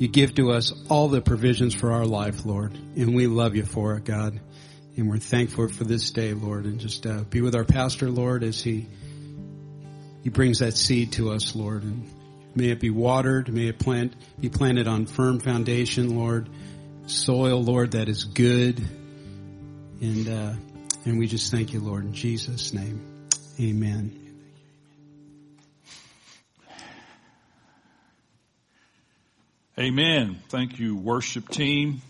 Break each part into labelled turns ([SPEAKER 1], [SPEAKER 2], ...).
[SPEAKER 1] you give to us all the provisions for our life, Lord. And we love you for it, God. And we're thankful for this day, Lord. And just uh, be with our pastor, Lord, as he he brings that seed to us, Lord. And may it be watered, may it plant be planted on firm foundation, Lord. Soil, Lord, that is good. And uh, and we just thank you, Lord, in Jesus' name. Amen.
[SPEAKER 2] Amen. Thank you, worship team.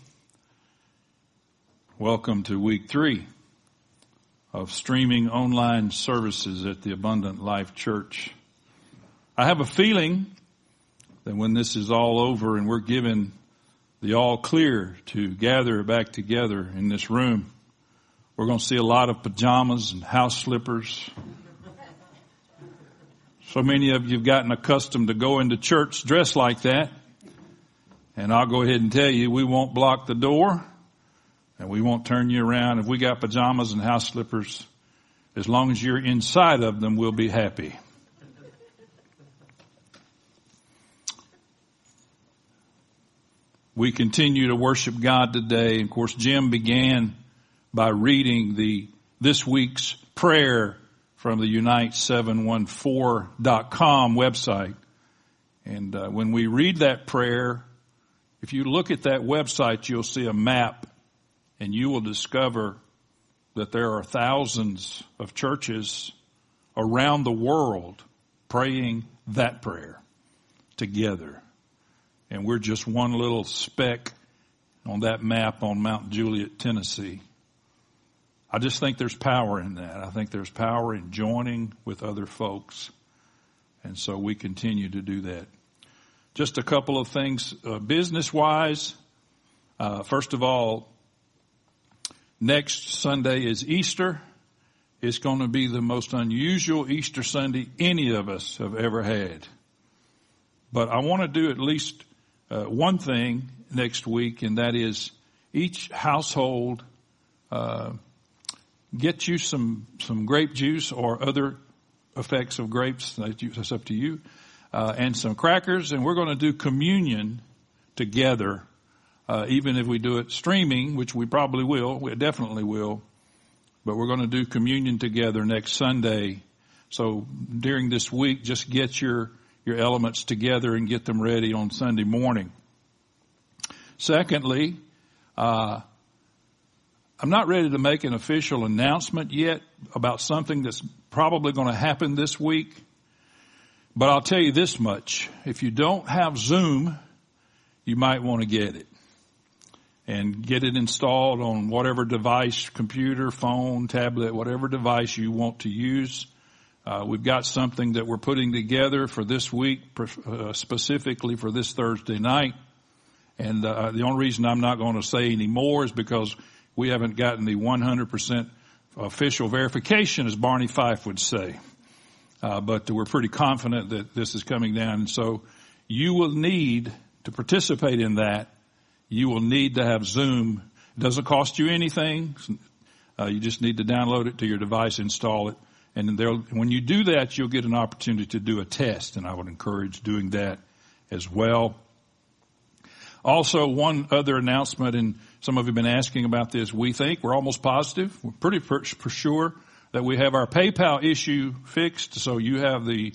[SPEAKER 2] Welcome to week three of streaming online services at the Abundant Life Church. I have a feeling that when this is all over and we're given the all clear to gather back together in this room, we're going to see a lot of pajamas and house slippers. So many of you have gotten accustomed to going to church dressed like that. And I'll go ahead and tell you, we won't block the door and we won't turn you around. If we got pajamas and house slippers, as long as you're inside of them, we'll be happy. We continue to worship God today. Of course, Jim began by reading the this week's prayer from the Unite714.com website. And uh, when we read that prayer, if you look at that website, you'll see a map and you will discover that there are thousands of churches around the world praying that prayer together. And we're just one little speck on that map on Mount Juliet, Tennessee. I just think there's power in that. I think there's power in joining with other folks. And so we continue to do that. Just a couple of things uh, business wise. Uh, first of all, next Sunday is Easter. It's going to be the most unusual Easter Sunday any of us have ever had. But I want to do at least uh, one thing next week, and that is each household uh, get you some some grape juice or other effects of grapes. That's up to you uh, and some crackers, and we're going to do communion together. Uh, even if we do it streaming, which we probably will, we definitely will, but we're going to do communion together next Sunday. So during this week, just get your your elements together and get them ready on Sunday morning. Secondly, uh, I'm not ready to make an official announcement yet about something that's probably going to happen this week. But I'll tell you this much. If you don't have Zoom, you might want to get it. And get it installed on whatever device, computer, phone, tablet, whatever device you want to use. Uh, we've got something that we're putting together for this week, uh, specifically for this Thursday night. And uh, the only reason I'm not going to say any more is because we haven't gotten the 100% official verification, as Barney Fife would say. Uh, but we're pretty confident that this is coming down. And so you will need to participate in that. You will need to have Zoom. It doesn't cost you anything. Uh, you just need to download it to your device, install it. And when you do that, you'll get an opportunity to do a test. And I would encourage doing that as well. Also, one other announcement, and some of you have been asking about this. We think, we're almost positive, we're pretty for, for sure that we have our PayPal issue fixed. So you have the,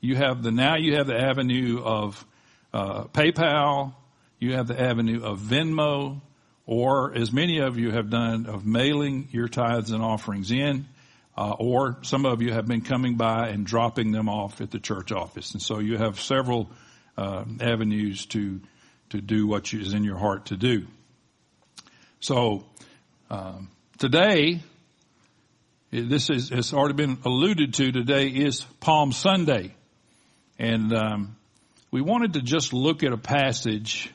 [SPEAKER 2] you have the, now you have the avenue of, uh, PayPal, you have the avenue of Venmo, or as many of you have done of mailing your tithes and offerings in, uh, or some of you have been coming by and dropping them off at the church office. And so you have several uh, avenues to to do what is in your heart to do. So um, today this is, has already been alluded to today is Palm Sunday. And um, we wanted to just look at a passage.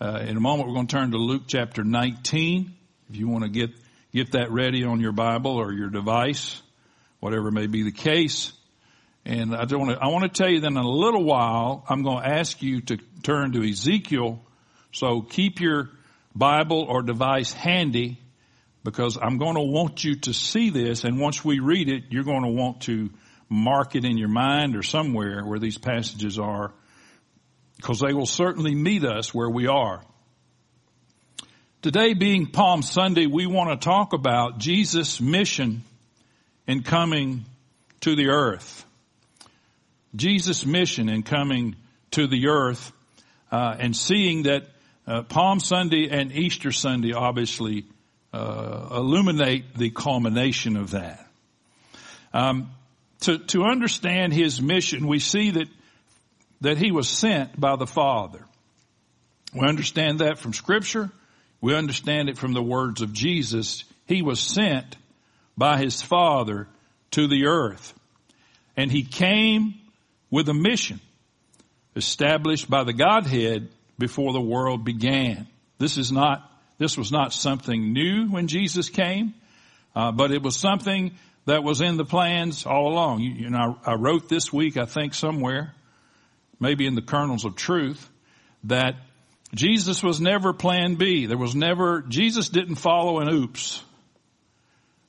[SPEAKER 2] Uh, in a moment, we're going to turn to Luke chapter 19. If you want to get get that ready on your Bible or your device, whatever may be the case. And I want to I want to tell you that in a little while, I'm going to ask you to turn to Ezekiel. So keep your Bible or device handy because I'm going to want you to see this and once we read it, you're going to want to mark it in your mind or somewhere where these passages are because they will certainly meet us where we are. Today being Palm Sunday, we want to talk about Jesus' mission in coming to the earth. Jesus' mission in coming to the earth uh, and seeing that uh, Palm Sunday and Easter Sunday obviously uh, illuminate the culmination of that. Um, to to understand his mission, we see that that he was sent by the Father. We understand that from Scripture. We understand it from the words of Jesus. He was sent by his Father to the earth, and he came with a mission established by the Godhead before the world began. This is not, this was not something new when Jesus came, uh, but it was something that was in the plans all along. You, you know, I, I wrote this week, I think somewhere, maybe in the kernels of truth, that Jesus was never plan B. There was never, Jesus didn't follow an oops.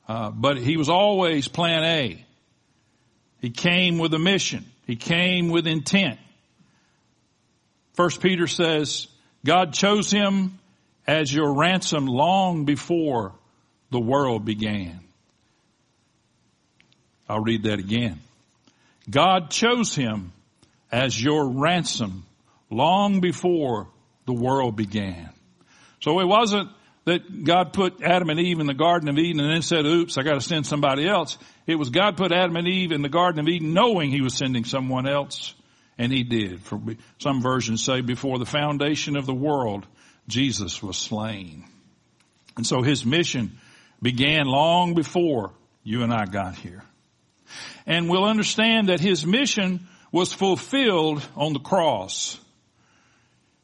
[SPEAKER 2] Uh, but he was always plan A. He came with a mission. He came with intent. First Peter says, God chose him as your ransom long before the world began. I'll read that again. God chose him as your ransom long before the world began. So it wasn't that God put Adam and Eve in the Garden of Eden and then said, oops, I gotta send somebody else. It was God put Adam and Eve in the Garden of Eden knowing he was sending someone else. And he did. For some versions say before the foundation of the world, Jesus was slain. And so his mission began long before you and I got here. And we'll understand that his mission was fulfilled on the cross.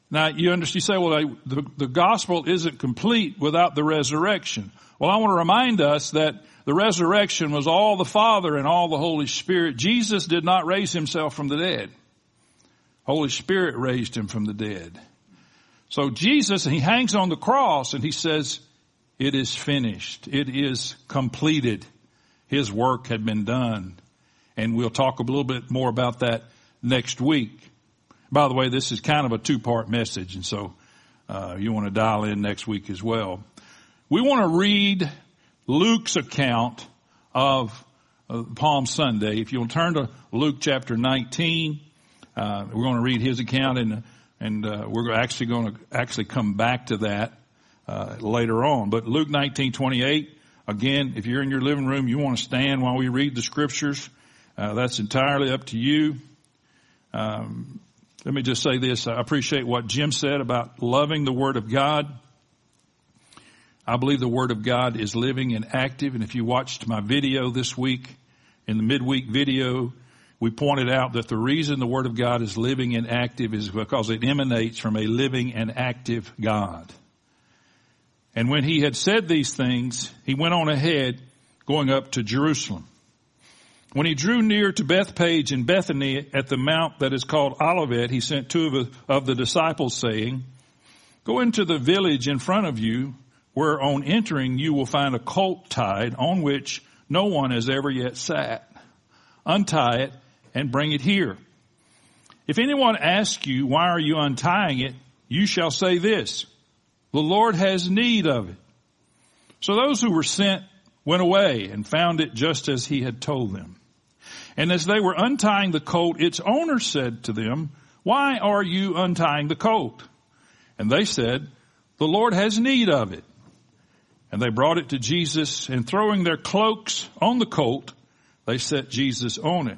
[SPEAKER 2] Now you understand, you say, well, the, the gospel isn't complete without the resurrection. Well, I want to remind us that the resurrection was all the Father and all the Holy Spirit. Jesus did not raise himself from the dead. Holy Spirit raised him from the dead. So Jesus, he hangs on the cross and he says, it is finished. It is completed. His work had been done. And we'll talk a little bit more about that next week. By the way, this is kind of a two-part message, and so uh, you want to dial in next week as well. We want to read Luke's account of uh, Palm Sunday. If you'll turn to Luke chapter 19, uh, we're going to read his account and, and, uh, we're actually going to actually come back to that, uh, later on. But Luke 19, 28, again, if you're in your living room, you want to stand while we read the scriptures. Uh, that's entirely up to you. Um, let me just say this. I appreciate what Jim said about loving the Word of God. I believe the Word of God is living and active. And if you watched my video this week, in the midweek video, we pointed out that the reason the Word of God is living and active is because it emanates from a living and active God. And when he had said these things, he went on ahead going up to Jerusalem. When he drew near to Bethphage and Bethany at the mount that is called Olivet, he sent two of the disciples saying, Go into the village in front of you, where on entering you will find a colt tied on which no one has ever yet sat. Untie it and bring it here. If anyone asks you, why are you untying it? You shall say this, the Lord has need of it. So those who were sent went away and found it just as he had told them. And as they were untying the colt, its owner said to them, why are you untying the colt? And they said, the Lord has need of it. And they brought it to Jesus and throwing their cloaks on the colt, they set Jesus on it.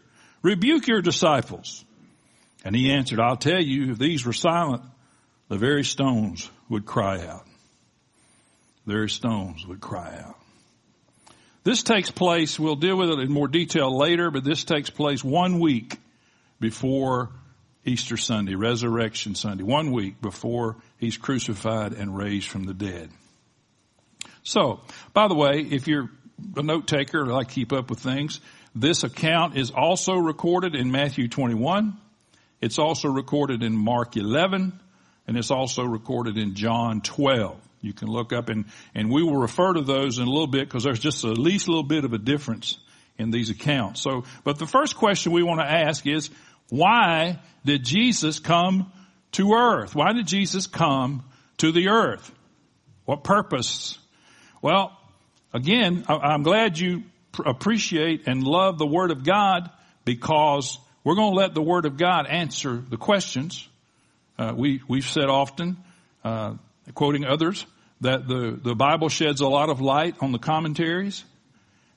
[SPEAKER 2] Rebuke your disciples. And he answered, I'll tell you, if these were silent, the very stones would cry out. The very stones would cry out. This takes place, we'll deal with it in more detail later, but this takes place one week before Easter Sunday, Resurrection Sunday, one week before he's crucified and raised from the dead. So, by the way, if you're a note taker, like keep up with things, this account is also recorded in Matthew 21. It's also recorded in Mark 11 and it's also recorded in John 12. You can look up and, and we will refer to those in a little bit because there's just at least a little bit of a difference in these accounts. So, but the first question we want to ask is, why did Jesus come to earth? Why did Jesus come to the earth? What purpose? Well, again, I'm glad you appreciate and love the Word of God because we're going to let the Word of God answer the questions. Uh, we, we've said often, uh, quoting others, that the, the Bible sheds a lot of light on the commentaries,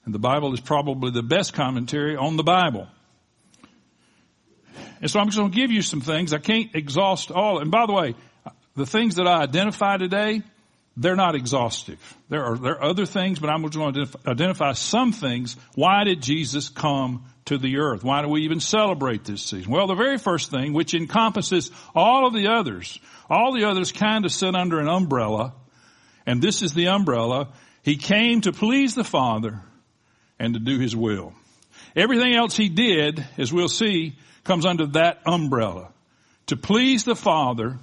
[SPEAKER 2] and the Bible is probably the best commentary on the Bible. And so I'm just going to give you some things. I can't exhaust all. And by the way, the things that I identify today, they're not exhaustive. There are, there are other things, but I'm just going to identify some things. Why did Jesus come to the earth? Why do we even celebrate this season? Well, the very first thing, which encompasses all of the others, all the others kind of sit under an umbrella, and this is the umbrella. He came to please the Father and to do His will. Everything else He did, as we'll see, comes under that umbrella. To please the Father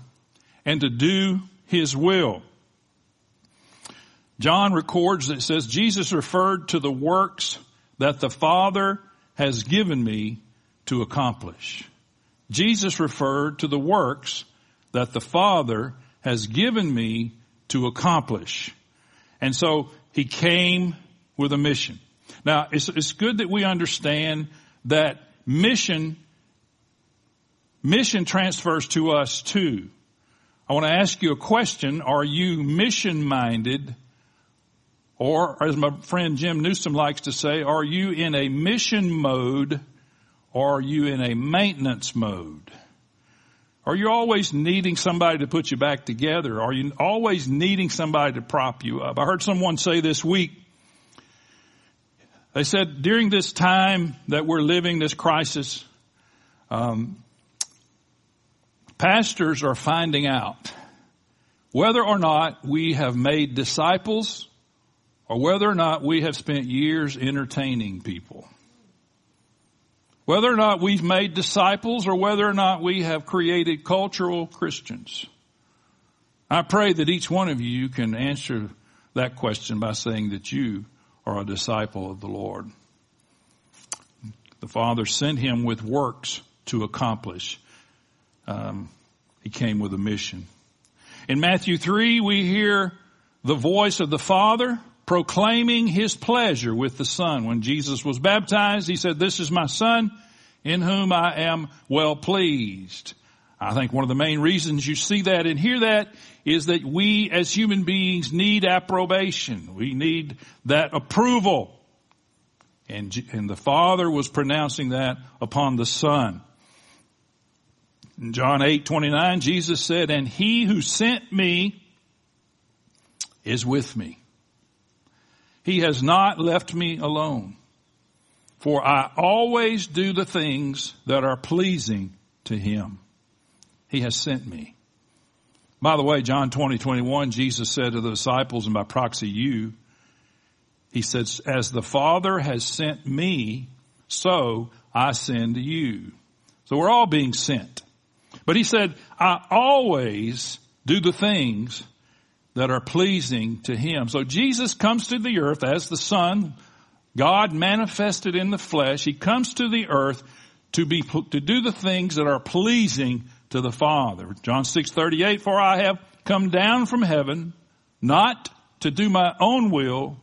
[SPEAKER 2] and to do His will. John records that it says Jesus referred to the works that the Father has given me to accomplish. Jesus referred to the works that the Father has given me to accomplish. And so he came with a mission. Now, it's, it's good that we understand that mission, mission transfers to us too. I want to ask you a question. Are you mission minded? Or, as my friend Jim Newsom likes to say, are you in a mission mode or are you in a maintenance mode? Are you always needing somebody to put you back together? Are you always needing somebody to prop you up? I heard someone say this week, they said during this time that we're living, this crisis, um, pastors are finding out whether or not we have made disciples or whether or not we have spent years entertaining people. Whether or not we've made disciples or whether or not we have created cultural Christians. I pray that each one of you can answer that question by saying that you are a disciple of the Lord. The Father sent him with works to accomplish. Um, he came with a mission. In Matthew 3, we hear the voice of the Father proclaiming his pleasure with the Son. When Jesus was baptized, he said, this is my Son in whom I am well pleased. I think one of the main reasons you see that and hear that is that we as human beings need approbation. We need that approval. And, and the Father was pronouncing that upon the Son. In John 8, 29, Jesus said, and he who sent me is with me. He has not left me alone. For I always do the things that are pleasing to Him. He has sent me. By the way, John 20, 21, Jesus said to the disciples and by proxy you, He says, as the Father has sent me, so I send you. So we're all being sent. But He said, I always do the things that are pleasing to Him. So Jesus comes to the earth as the Son, God manifested in the flesh. He comes to the earth to be, to do the things that are pleasing to the Father. John 6, 38, for I have come down from heaven, not to do my own will,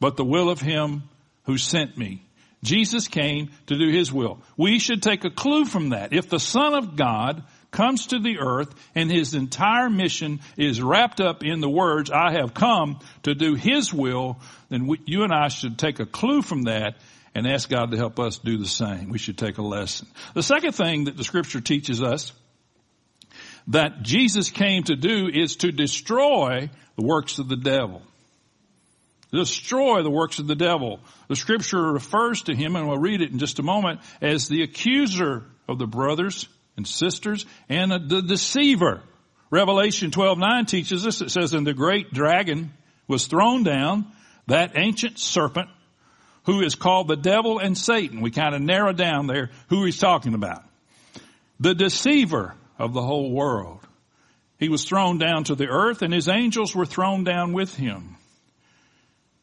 [SPEAKER 2] but the will of Him who sent me. Jesus came to do His will. We should take a clue from that. If the Son of God comes to the earth and his entire mission is wrapped up in the words, I have come to do his will, then we, you and I should take a clue from that and ask God to help us do the same. We should take a lesson. The second thing that the scripture teaches us that Jesus came to do is to destroy the works of the devil. Destroy the works of the devil. The scripture refers to him, and we'll read it in just a moment, as the accuser of the brothers and sisters and the deceiver. Revelation 12, 9 teaches us, it says, and the great dragon was thrown down, that ancient serpent who is called the devil and Satan. We kind of narrow down there who he's talking about. The deceiver of the whole world. He was thrown down to the earth and his angels were thrown down with him.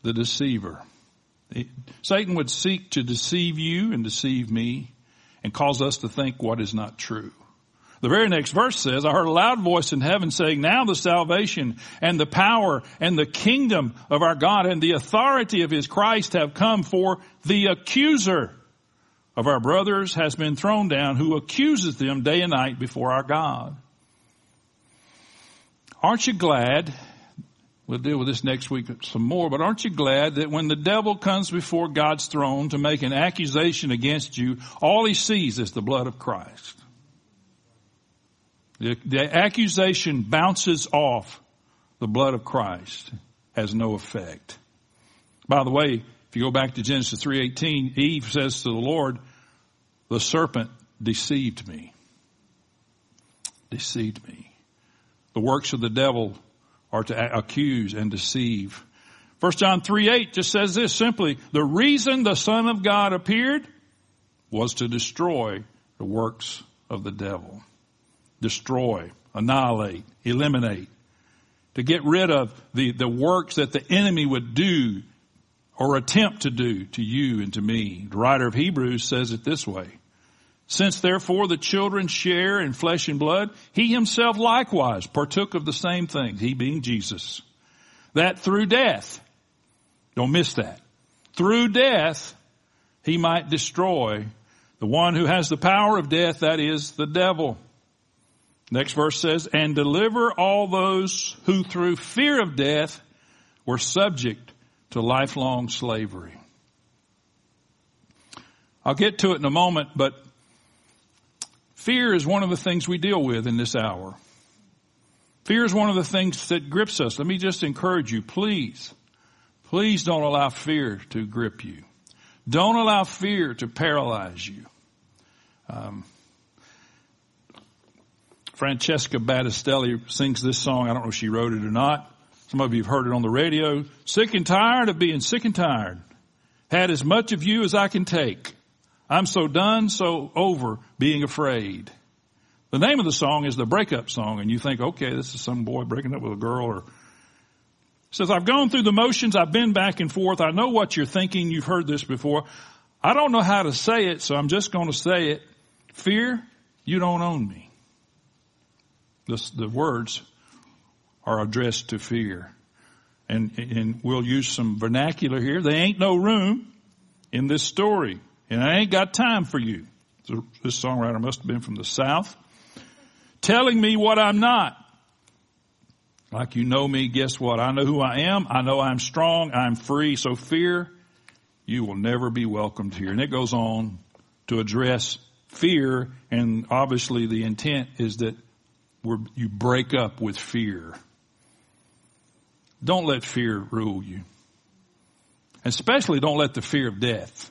[SPEAKER 2] The deceiver. Satan would seek to deceive you and deceive me and cause us to think what is not true. The very next verse says, I heard a loud voice in heaven saying, now the salvation and the power and the kingdom of our God and the authority of his Christ have come for the accuser of our brothers has been thrown down who accuses them day and night before our God. Aren't you glad? We'll deal with this next week some more, but aren't you glad that when the devil comes before God's throne to make an accusation against you, all he sees is the blood of Christ? The, the accusation bounces off the blood of Christ, has no effect. By the way, if you go back to Genesis 3.18, Eve says to the Lord, the serpent deceived me. Deceived me. The works of the devil are to accuse and deceive. 1 John 3 8 just says this simply, the reason the Son of God appeared was to destroy the works of the devil destroy, annihilate, eliminate, to get rid of the, the works that the enemy would do or attempt to do to you and to me. The writer of Hebrews says it this way. Since therefore the children share in flesh and blood, he himself likewise partook of the same things, he being Jesus. That through death, don't miss that, through death, he might destroy the one who has the power of death, that is the devil Next verse says, and deliver all those who through fear of death were subject to lifelong slavery. I'll get to it in a moment, but fear is one of the things we deal with in this hour. Fear is one of the things that grips us. Let me just encourage you, please, please don't allow fear to grip you. Don't allow fear to paralyze you. Um, Francesca Battistelli sings this song. I don't know if she wrote it or not. Some of you have heard it on the radio. Sick and tired of being sick and tired. Had as much of you as I can take. I'm so done, so over being afraid. The name of the song is the breakup song and you think, okay, this is some boy breaking up with a girl or says, I've gone through the motions. I've been back and forth. I know what you're thinking. You've heard this before. I don't know how to say it, so I'm just going to say it. Fear, you don't own me the words are addressed to fear. And, and we'll use some vernacular here. There ain't no room in this story. And I ain't got time for you. This songwriter must have been from the South. Telling me what I'm not. Like you know me, guess what? I know who I am. I know I'm strong. I'm free. So fear, you will never be welcomed here. And it goes on to address fear. And obviously the intent is that you break up with fear. Don't let fear rule you. Especially don't let the fear of death.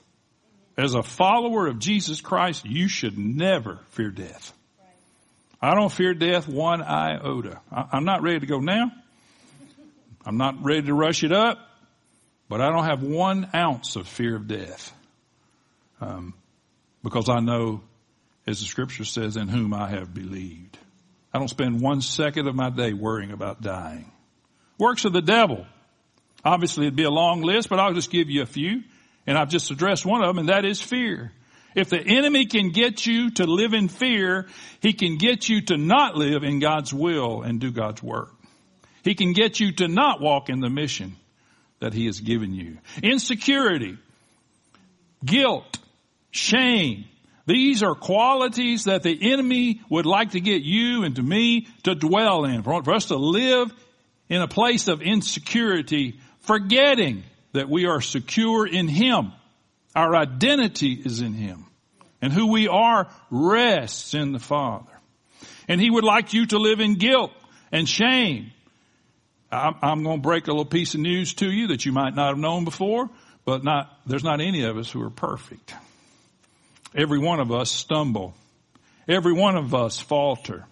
[SPEAKER 2] As a follower of Jesus Christ, you should never fear death. I don't fear death one iota. I'm not ready to go now. I'm not ready to rush it up, but I don't have one ounce of fear of death. Um, because I know, as the scripture says, in whom I have believed. I don't spend one second of my day worrying about dying. Works of the devil. Obviously it'd be a long list, but I'll just give you a few. And I've just addressed one of them, and that is fear. If the enemy can get you to live in fear, he can get you to not live in God's will and do God's work. He can get you to not walk in the mission that he has given you. Insecurity, guilt, shame, these are qualities that the enemy would like to get you and to me to dwell in, for us to live in a place of insecurity, forgetting that we are secure in Him. Our identity is in Him. And who we are rests in the Father. And He would like you to live in guilt and shame. I'm, going to break a little piece of news to you that you might not have known before, but not, there's not any of us who are perfect. Every one of us stumble. every one of us falter.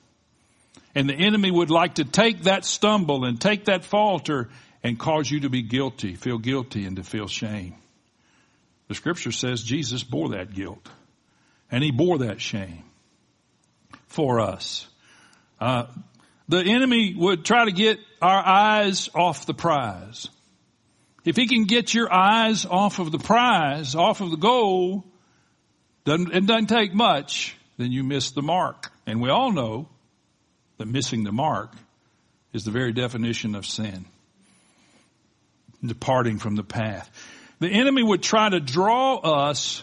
[SPEAKER 2] And the enemy would like to take that stumble and take that falter and cause you to be guilty, feel guilty and to feel shame. The scripture says Jesus bore that guilt and he bore that shame for us. Uh, the enemy would try to get our eyes off the prize. If he can get your eyes off of the prize, off of the goal, doesn't, it doesn't take much, then you miss the mark. And we all know that missing the mark is the very definition of sin. Departing from the path. The enemy would try to draw us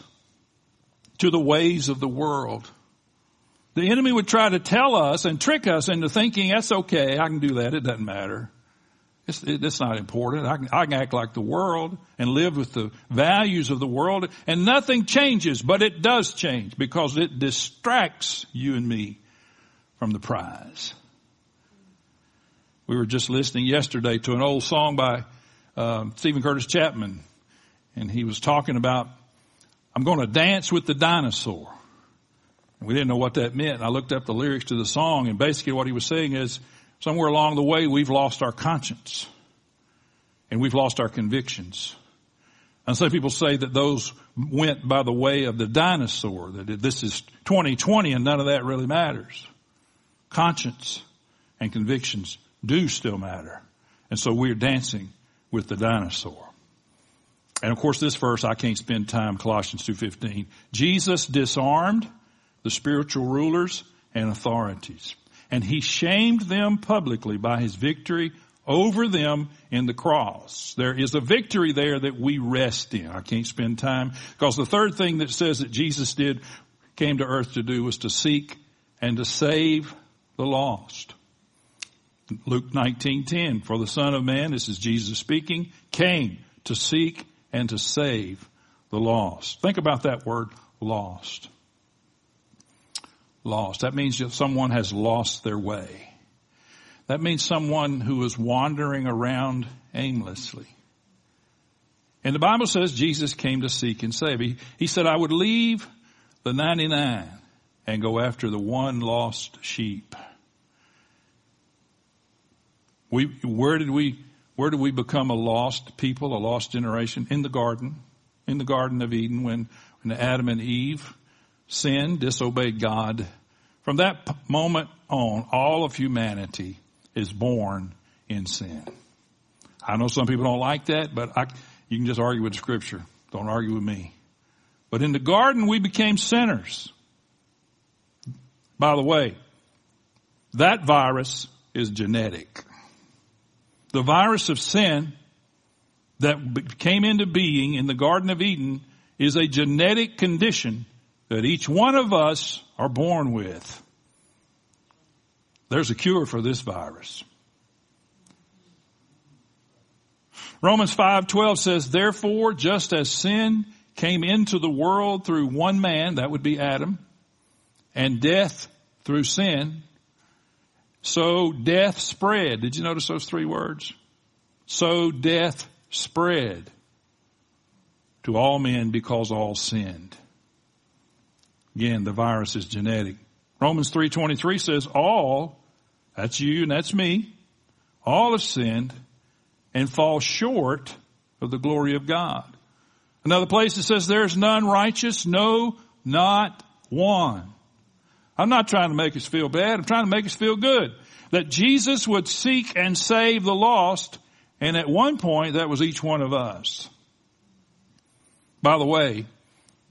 [SPEAKER 2] to the ways of the world. The enemy would try to tell us and trick us into thinking that's okay. I can do that. It doesn't matter. It's, it, it's not important. I can, I can act like the world and live with the values of the world and nothing changes, but it does change because it distracts you and me from the prize. We were just listening yesterday to an old song by uh, Steven Curtis Chapman, and he was talking about, I'm going to dance with the dinosaur. We didn't know what that meant. I looked up the lyrics to the song and basically what he was saying is somewhere along the way we've lost our conscience and we've lost our convictions. And some people say that those went by the way of the dinosaur, that this is 2020 and none of that really matters. Conscience and convictions do still matter. And so we're dancing with the dinosaur. And of course this verse I can't spend time, Colossians 2.15. Jesus disarmed the spiritual rulers and authorities. And he shamed them publicly by his victory over them in the cross. There is a victory there that we rest in. I can't spend time because the third thing that says that Jesus did, came to earth to do was to seek and to save the lost. Luke 19:10 for the son of man this is Jesus speaking came to seek and to save the lost. Think about that word lost lost. That means that someone has lost their way. That means someone who is wandering around aimlessly. And the Bible says Jesus came to seek and save. He, he said, I would leave the 99 and go after the one lost sheep. We, where did we, where did we become a lost people, a lost generation? In the garden, in the Garden of Eden when, when Adam and Eve sinned, disobeyed God. From that moment on, all of humanity is born in sin. I know some people don't like that, but I, you can just argue with scripture. Don't argue with me. But in the garden, we became sinners. By the way, that virus is genetic. The virus of sin that came into being in the Garden of Eden is a genetic condition that each one of us are born with. There's a cure for this virus. Romans 5:12 says, "Therefore, just as sin came into the world through one man, that would be Adam, and death through sin, so death spread." Did you notice those three words? So death spread to all men because all sinned. Again, the virus is genetic. Romans 3.23 says all, that's you and that's me, all have sinned and fall short of the glory of God. Another place it says there's none righteous, no, not one. I'm not trying to make us feel bad. I'm trying to make us feel good. That Jesus would seek and save the lost, and at one point that was each one of us. By the way,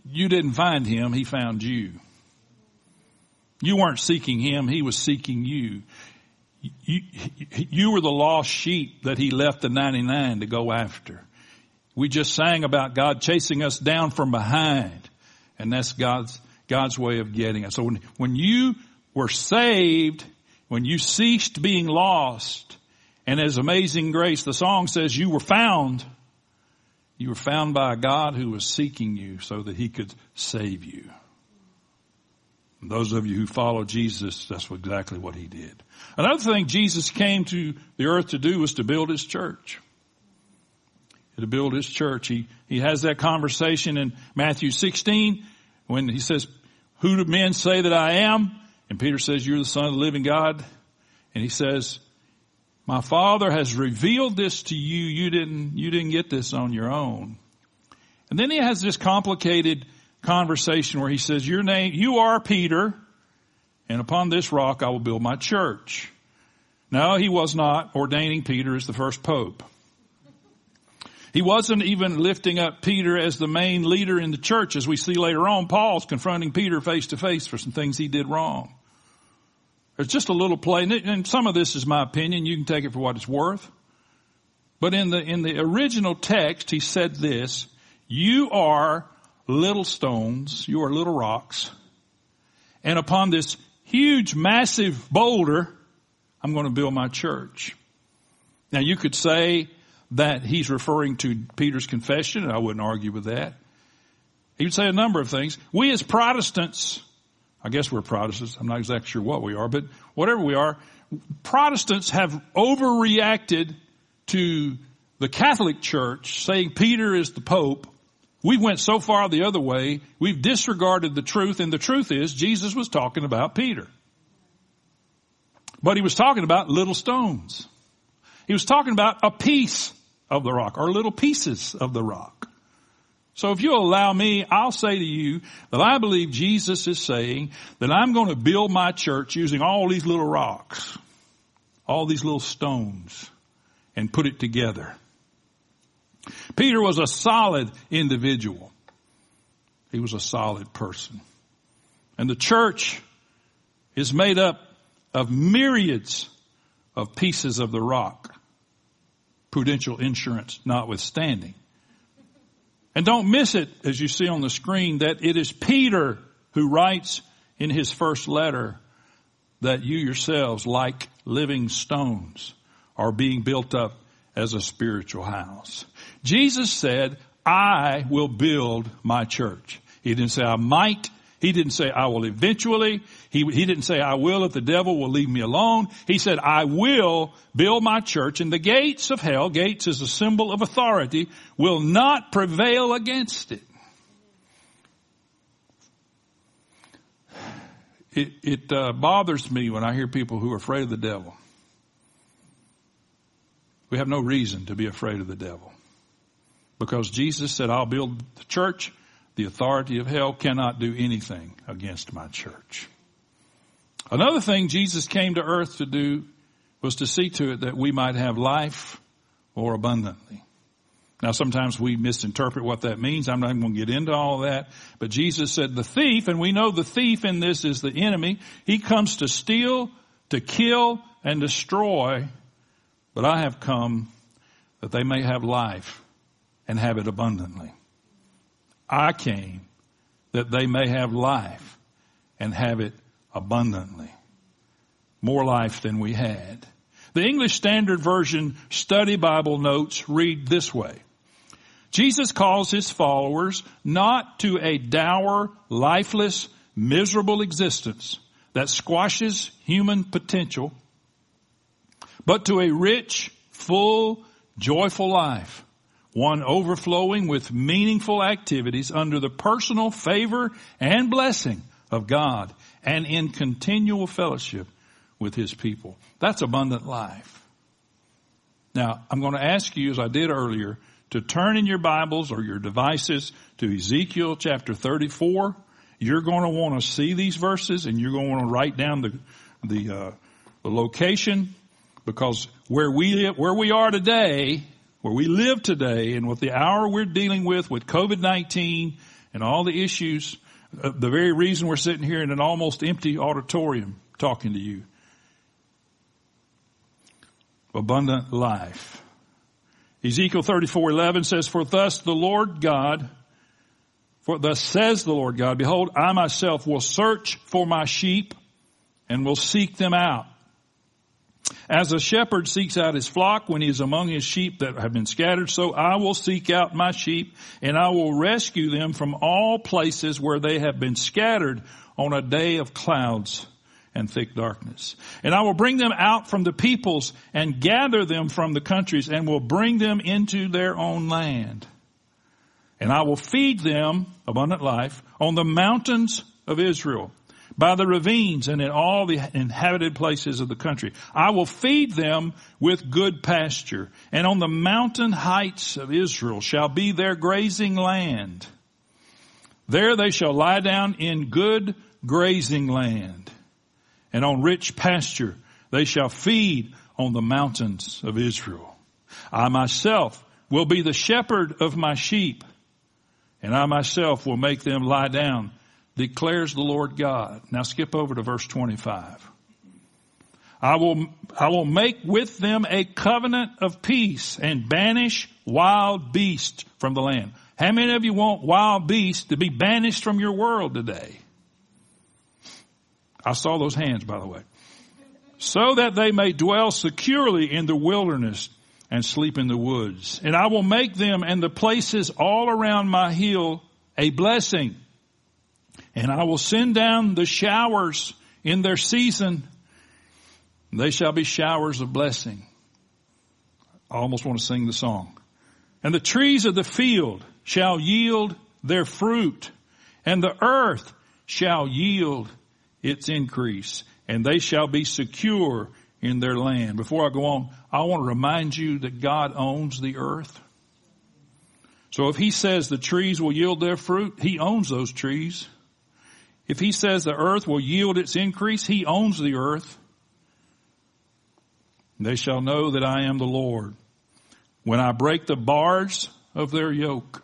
[SPEAKER 2] you didn't find him, he found you. You weren't seeking him, he was seeking you. You, you were the lost sheep that he left the 99 to go after. We just sang about God chasing us down from behind. And that's God's, God's way of getting us. So when, when you were saved, when you ceased being lost, and as amazing grace, the song says you were found, you were found by a God who was seeking you so that he could save you. And those of you who follow Jesus, that's exactly what he did. Another thing Jesus came to the earth to do was to build his church. To build his church. He, he has that conversation in Matthew 16 when he says, who do men say that I am? And Peter says, you're the son of the living God. And he says, my father has revealed this to you. You didn't, you didn't get this on your own. And then he has this complicated conversation where he says, your name, you are Peter, and upon this rock I will build my church. No, he was not ordaining Peter as the first pope. He wasn't even lifting up Peter as the main leader in the church. As we see later on, Paul's confronting Peter face to face for some things he did wrong. There's just a little play, and some of this is my opinion. You can take it for what it's worth. But in the, in the original text, he said this, you are little stones, you are little rocks, and upon this huge, massive boulder, I'm going to build my church. Now you could say that he's referring to Peter's confession, and I wouldn't argue with that. He would say a number of things. We as Protestants, I guess we're Protestants, I'm not exactly sure what we are, but whatever we are, Protestants have overreacted to the Catholic Church saying Peter is the Pope. We went so far the other way, we've disregarded the truth, and the truth is Jesus was talking about Peter. But he was talking about little stones. He was talking about a piece of the rock or little pieces of the rock. So if you allow me, I'll say to you that I believe Jesus is saying that I'm going to build my church using all these little rocks, all these little stones and put it together. Peter was a solid individual. He was a solid person. And the church is made up of myriads of pieces of the rock prudential insurance notwithstanding. And don't miss it, as you see on the screen, that it is Peter who writes in his first letter that you yourselves, like living stones, are being built up as a spiritual house. Jesus said, I will build my church. He didn't say I might. He didn't say I will eventually. He, he didn't say I will if the devil will leave me alone. He said I will build my church and the gates of hell, gates is a symbol of authority, will not prevail against it. It, it uh, bothers me when I hear people who are afraid of the devil. We have no reason to be afraid of the devil. Because Jesus said, I'll build the church the authority of hell cannot do anything against my church. Another thing Jesus came to earth to do was to see to it that we might have life more abundantly. Now sometimes we misinterpret what that means. I'm not going to get into all that. But Jesus said the thief, and we know the thief in this is the enemy. He comes to steal, to kill, and destroy. But I have come that they may have life and have it abundantly. I came that they may have life and have it abundantly. More life than we had. The English Standard Version study Bible notes read this way. Jesus calls his followers not to a dour, lifeless, miserable existence that squashes human potential, but to a rich, full, joyful life one overflowing with meaningful activities under the personal favor and blessing of God and in continual fellowship with his people. That's abundant life. Now, I'm going to ask you, as I did earlier, to turn in your Bibles or your devices to Ezekiel chapter 34. You're going to want to see these verses and you're going to want to write down the, the, uh, the location because where we, live, where we are today where we live today and with the hour we're dealing with with COVID-19 and all the issues, uh, the very reason we're sitting here in an almost empty auditorium talking to you. Abundant life. Ezekiel 34:11 says, "For thus the Lord God, for thus says the Lord God, behold, I myself will search for my sheep and will seek them out. As a shepherd seeks out his flock when he is among his sheep that have been scattered, so I will seek out my sheep and I will rescue them from all places where they have been scattered on a day of clouds and thick darkness. And I will bring them out from the peoples and gather them from the countries and will bring them into their own land. And I will feed them, abundant life, on the mountains of Israel by the ravines and in all the inhabited places of the country. I will feed them with good pasture and on the mountain heights of Israel shall be their grazing land. There they shall lie down in good grazing land and on rich pasture they shall feed on the mountains of Israel. I myself will be the shepherd of my sheep and I myself will make them lie down declares the Lord God. Now skip over to verse 25. I will, I will make with them a covenant of peace and banish wild beasts from the land. How many of you want wild beasts to be banished from your world today? I saw those hands, by the way. So that they may dwell securely in the wilderness and sleep in the woods. And I will make them and the places all around my hill a blessing and I will send down the showers in their season. They shall be showers of blessing. I almost want to sing the song. And the trees of the field shall yield their fruit and the earth shall yield its increase and they shall be secure in their land. Before I go on, I want to remind you that God owns the earth. So if he says the trees will yield their fruit, he owns those trees. If he says the earth will yield its increase, he owns the earth. They shall know that I am the Lord when I break the bars of their yoke.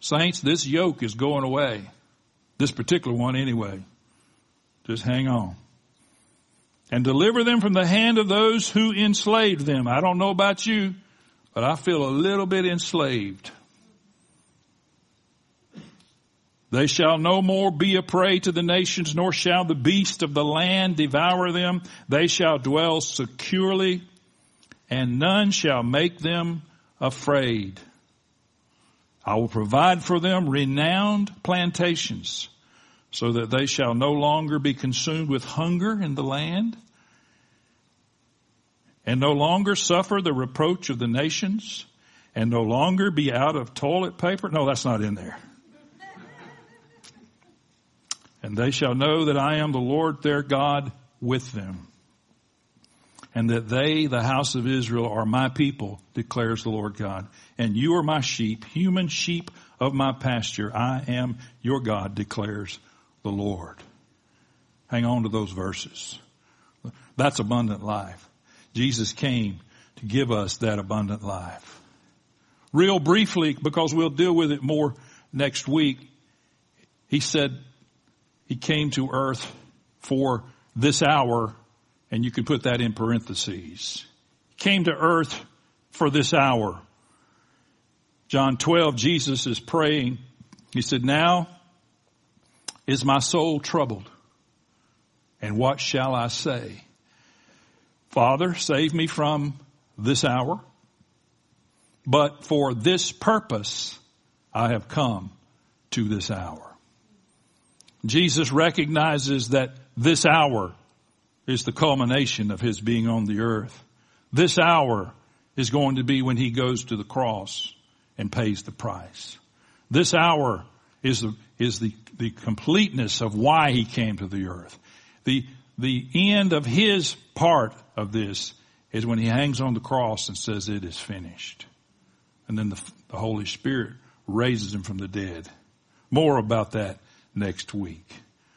[SPEAKER 2] Saints, this yoke is going away. This particular one anyway. Just hang on. And deliver them from the hand of those who enslaved them. I don't know about you, but I feel a little bit enslaved. They shall no more be a prey to the nations, nor shall the beast of the land devour them. They shall dwell securely, and none shall make them afraid. I will provide for them renowned plantations, so that they shall no longer be consumed with hunger in the land, and no longer suffer the reproach of the nations, and no longer be out of toilet paper. No, that's not in there. And they shall know that I am the Lord their God with them. And that they, the house of Israel, are my people, declares the Lord God. And you are my sheep, human sheep of my pasture. I am your God, declares the Lord. Hang on to those verses. That's abundant life. Jesus came to give us that abundant life. Real briefly, because we'll deal with it more next week, he said, he came to earth for this hour, and you can put that in parentheses. He came to earth for this hour. John 12, Jesus is praying. He said, now is my soul troubled. And what shall I say? Father, save me from this hour. But for this purpose, I have come to this hour. Jesus recognizes that this hour is the culmination of his being on the earth. This hour is going to be when he goes to the cross and pays the price. This hour is the, is the, the completeness of why he came to the earth. The, the end of his part of this is when he hangs on the cross and says it is finished. And then the, the Holy Spirit raises him from the dead. More about that next week.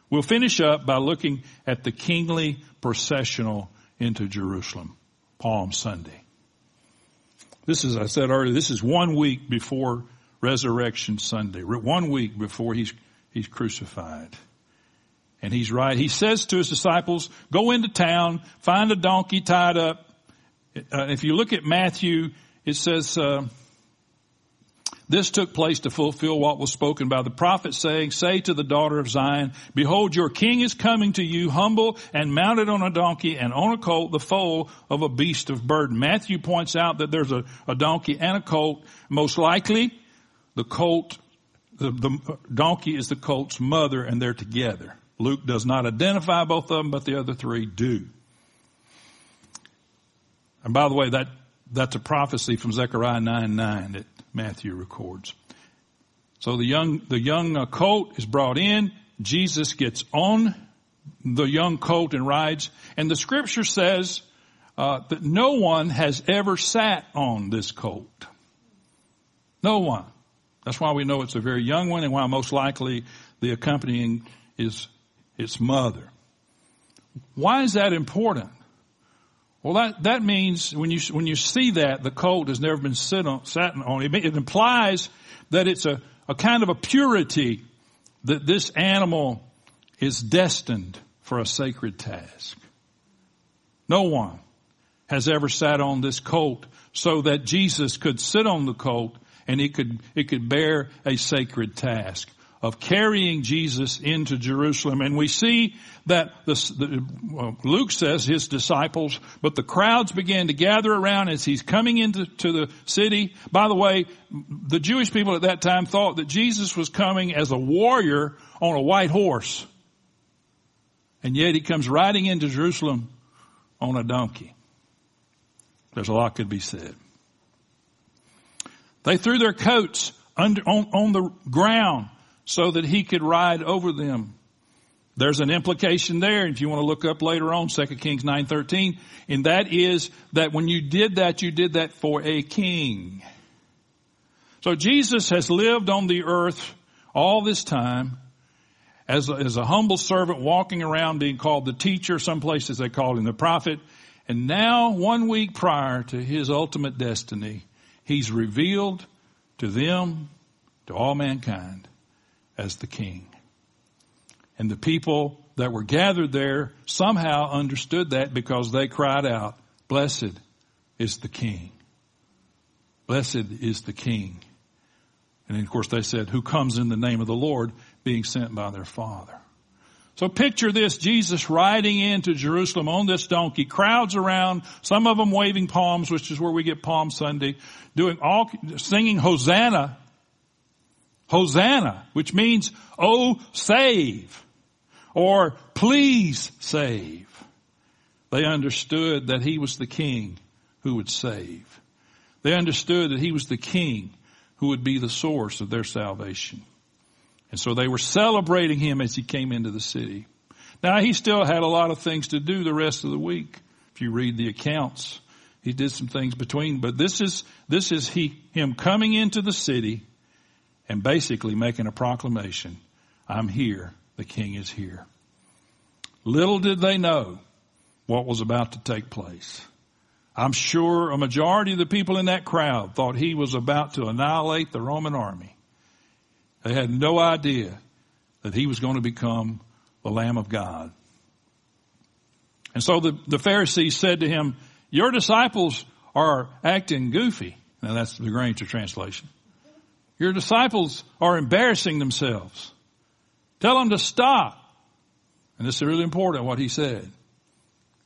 [SPEAKER 2] We'll finish up by looking at the kingly processional into Jerusalem, Palm Sunday. This is, I said earlier, this is one week before Resurrection Sunday, one week before he's, he's crucified. And he's right. He says to his disciples, go into town, find a donkey tied up. Uh, if you look at Matthew, it says, uh, this took place to fulfill what was spoken by the prophet saying, say to the daughter of Zion, behold, your king is coming to you humble and mounted on a donkey and on a colt, the foal of a beast of burden. Matthew points out that there's a, a donkey and a colt. Most likely, the colt, the, the donkey is the colt's mother and they're together. Luke does not identify both of them, but the other three do. And by the way, that, that's a prophecy from Zechariah 9 9 that Matthew records. So the young, the young uh, colt is brought in. Jesus gets on the young colt and rides. And the scripture says uh, that no one has ever sat on this colt. No one. That's why we know it's a very young one and why most likely the accompanying is its mother. Why is that important? Well, that, that means when you, when you see that, the colt has never been sit on, sat on, it, it implies that it's a, a kind of a purity that this animal is destined for a sacred task. No one has ever sat on this colt so that Jesus could sit on the colt and it could, it could bear a sacred task of carrying Jesus into Jerusalem. And we see that the, well, Luke says his disciples, but the crowds began to gather around as he's coming into to the city. By the way, the Jewish people at that time thought that Jesus was coming as a warrior on a white horse. And yet he comes riding into Jerusalem on a donkey. There's a lot could be said. They threw their coats under, on, on the ground so that he could ride over them. There's an implication there, if you want to look up later on, 2 Kings 9.13, and that is that when you did that, you did that for a king. So Jesus has lived on the earth all this time as a, as a humble servant walking around being called the teacher, some places they called him the prophet, and now one week prior to his ultimate destiny, he's revealed to them, to all mankind, as the king. And the people that were gathered there somehow understood that because they cried out, blessed is the king. Blessed is the king. And then, of course they said, who comes in the name of the Lord being sent by their father. So picture this, Jesus riding into Jerusalem on this donkey, crowds around, some of them waving palms, which is where we get Palm Sunday, doing all, singing Hosanna Hosanna, which means, oh, save, or please save. They understood that he was the king who would save. They understood that he was the king who would be the source of their salvation. And so they were celebrating him as he came into the city. Now he still had a lot of things to do the rest of the week. If you read the accounts, he did some things between, but this is, this is he, him coming into the city and basically making a proclamation, I'm here, the king is here. Little did they know what was about to take place. I'm sure a majority of the people in that crowd thought he was about to annihilate the Roman army. They had no idea that he was going to become the Lamb of God. And so the, the Pharisees said to him, your disciples are acting goofy. Now that's the Granger translation. Your disciples are embarrassing themselves. Tell them to stop. And this is really important what he said.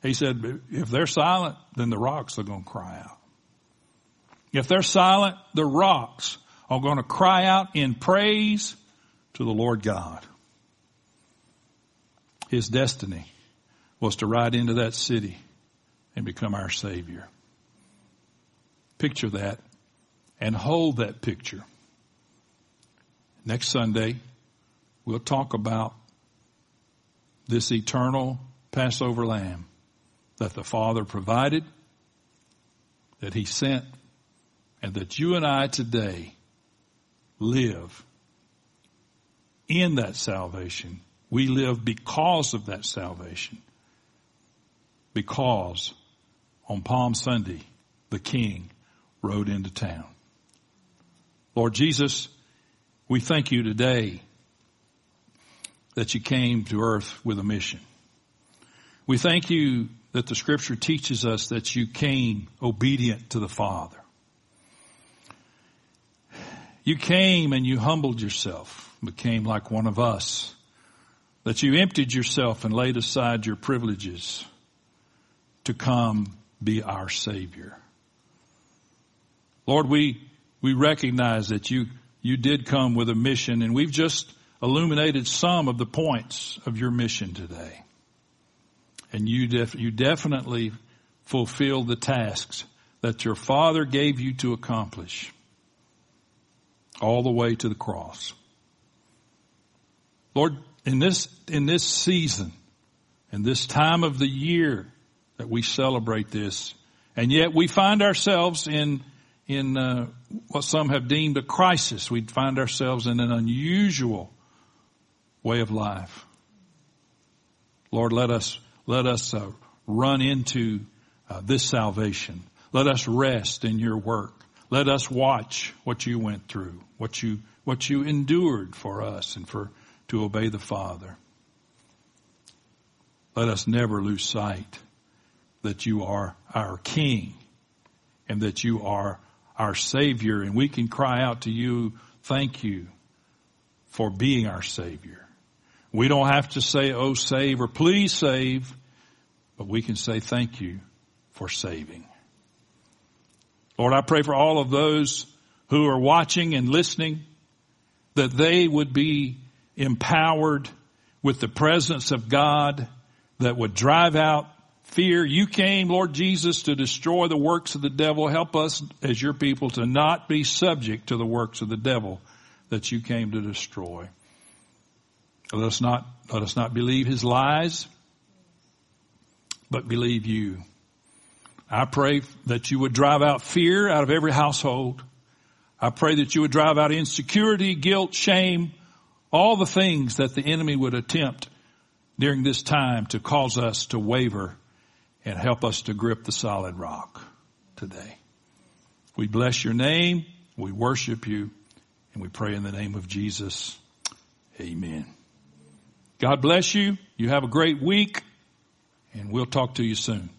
[SPEAKER 2] He said, if they're silent, then the rocks are going to cry out. If they're silent, the rocks are going to cry out in praise to the Lord God. His destiny was to ride into that city and become our Savior. Picture that and hold that picture Next Sunday, we'll talk about this eternal Passover lamb that the Father provided, that He sent, and that you and I today live in that salvation. We live because of that salvation. Because on Palm Sunday, the King rode into town. Lord Jesus, we thank you today that you came to earth with a mission. We thank you that the scripture teaches us that you came obedient to the Father. You came and you humbled yourself, became like one of us. That you emptied yourself and laid aside your privileges to come be our Savior. Lord, we, we recognize that you you did come with a mission and we've just illuminated some of the points of your mission today. And you, def- you definitely fulfilled the tasks that your father gave you to accomplish all the way to the cross. Lord, in this, in this season, in this time of the year that we celebrate this, and yet we find ourselves in, in uh, what some have deemed a crisis. We find ourselves in an unusual way of life. Lord, let us, let us uh, run into uh, this salvation. Let us rest in your work. Let us watch what you went through, what you, what you endured for us and for, to obey the Father. Let us never lose sight that you are our King and that you are our Savior and we can cry out to you, thank you for being our Savior. We don't have to say, oh save or please save, but we can say thank you for saving. Lord, I pray for all of those who are watching and listening that they would be empowered with the presence of God that would drive out fear. You came, Lord Jesus, to destroy the works of the devil. Help us as your people to not be subject to the works of the devil that you came to destroy. Let us not, let us not believe his lies, but believe you. I pray that you would drive out fear out of every household. I pray that you would drive out insecurity, guilt, shame, all the things that the enemy would attempt during this time to cause us to waver and help us to grip the solid rock today. We bless your name. We worship you and we pray in the name of Jesus. Amen. God bless you. You have a great week and we'll talk to you soon.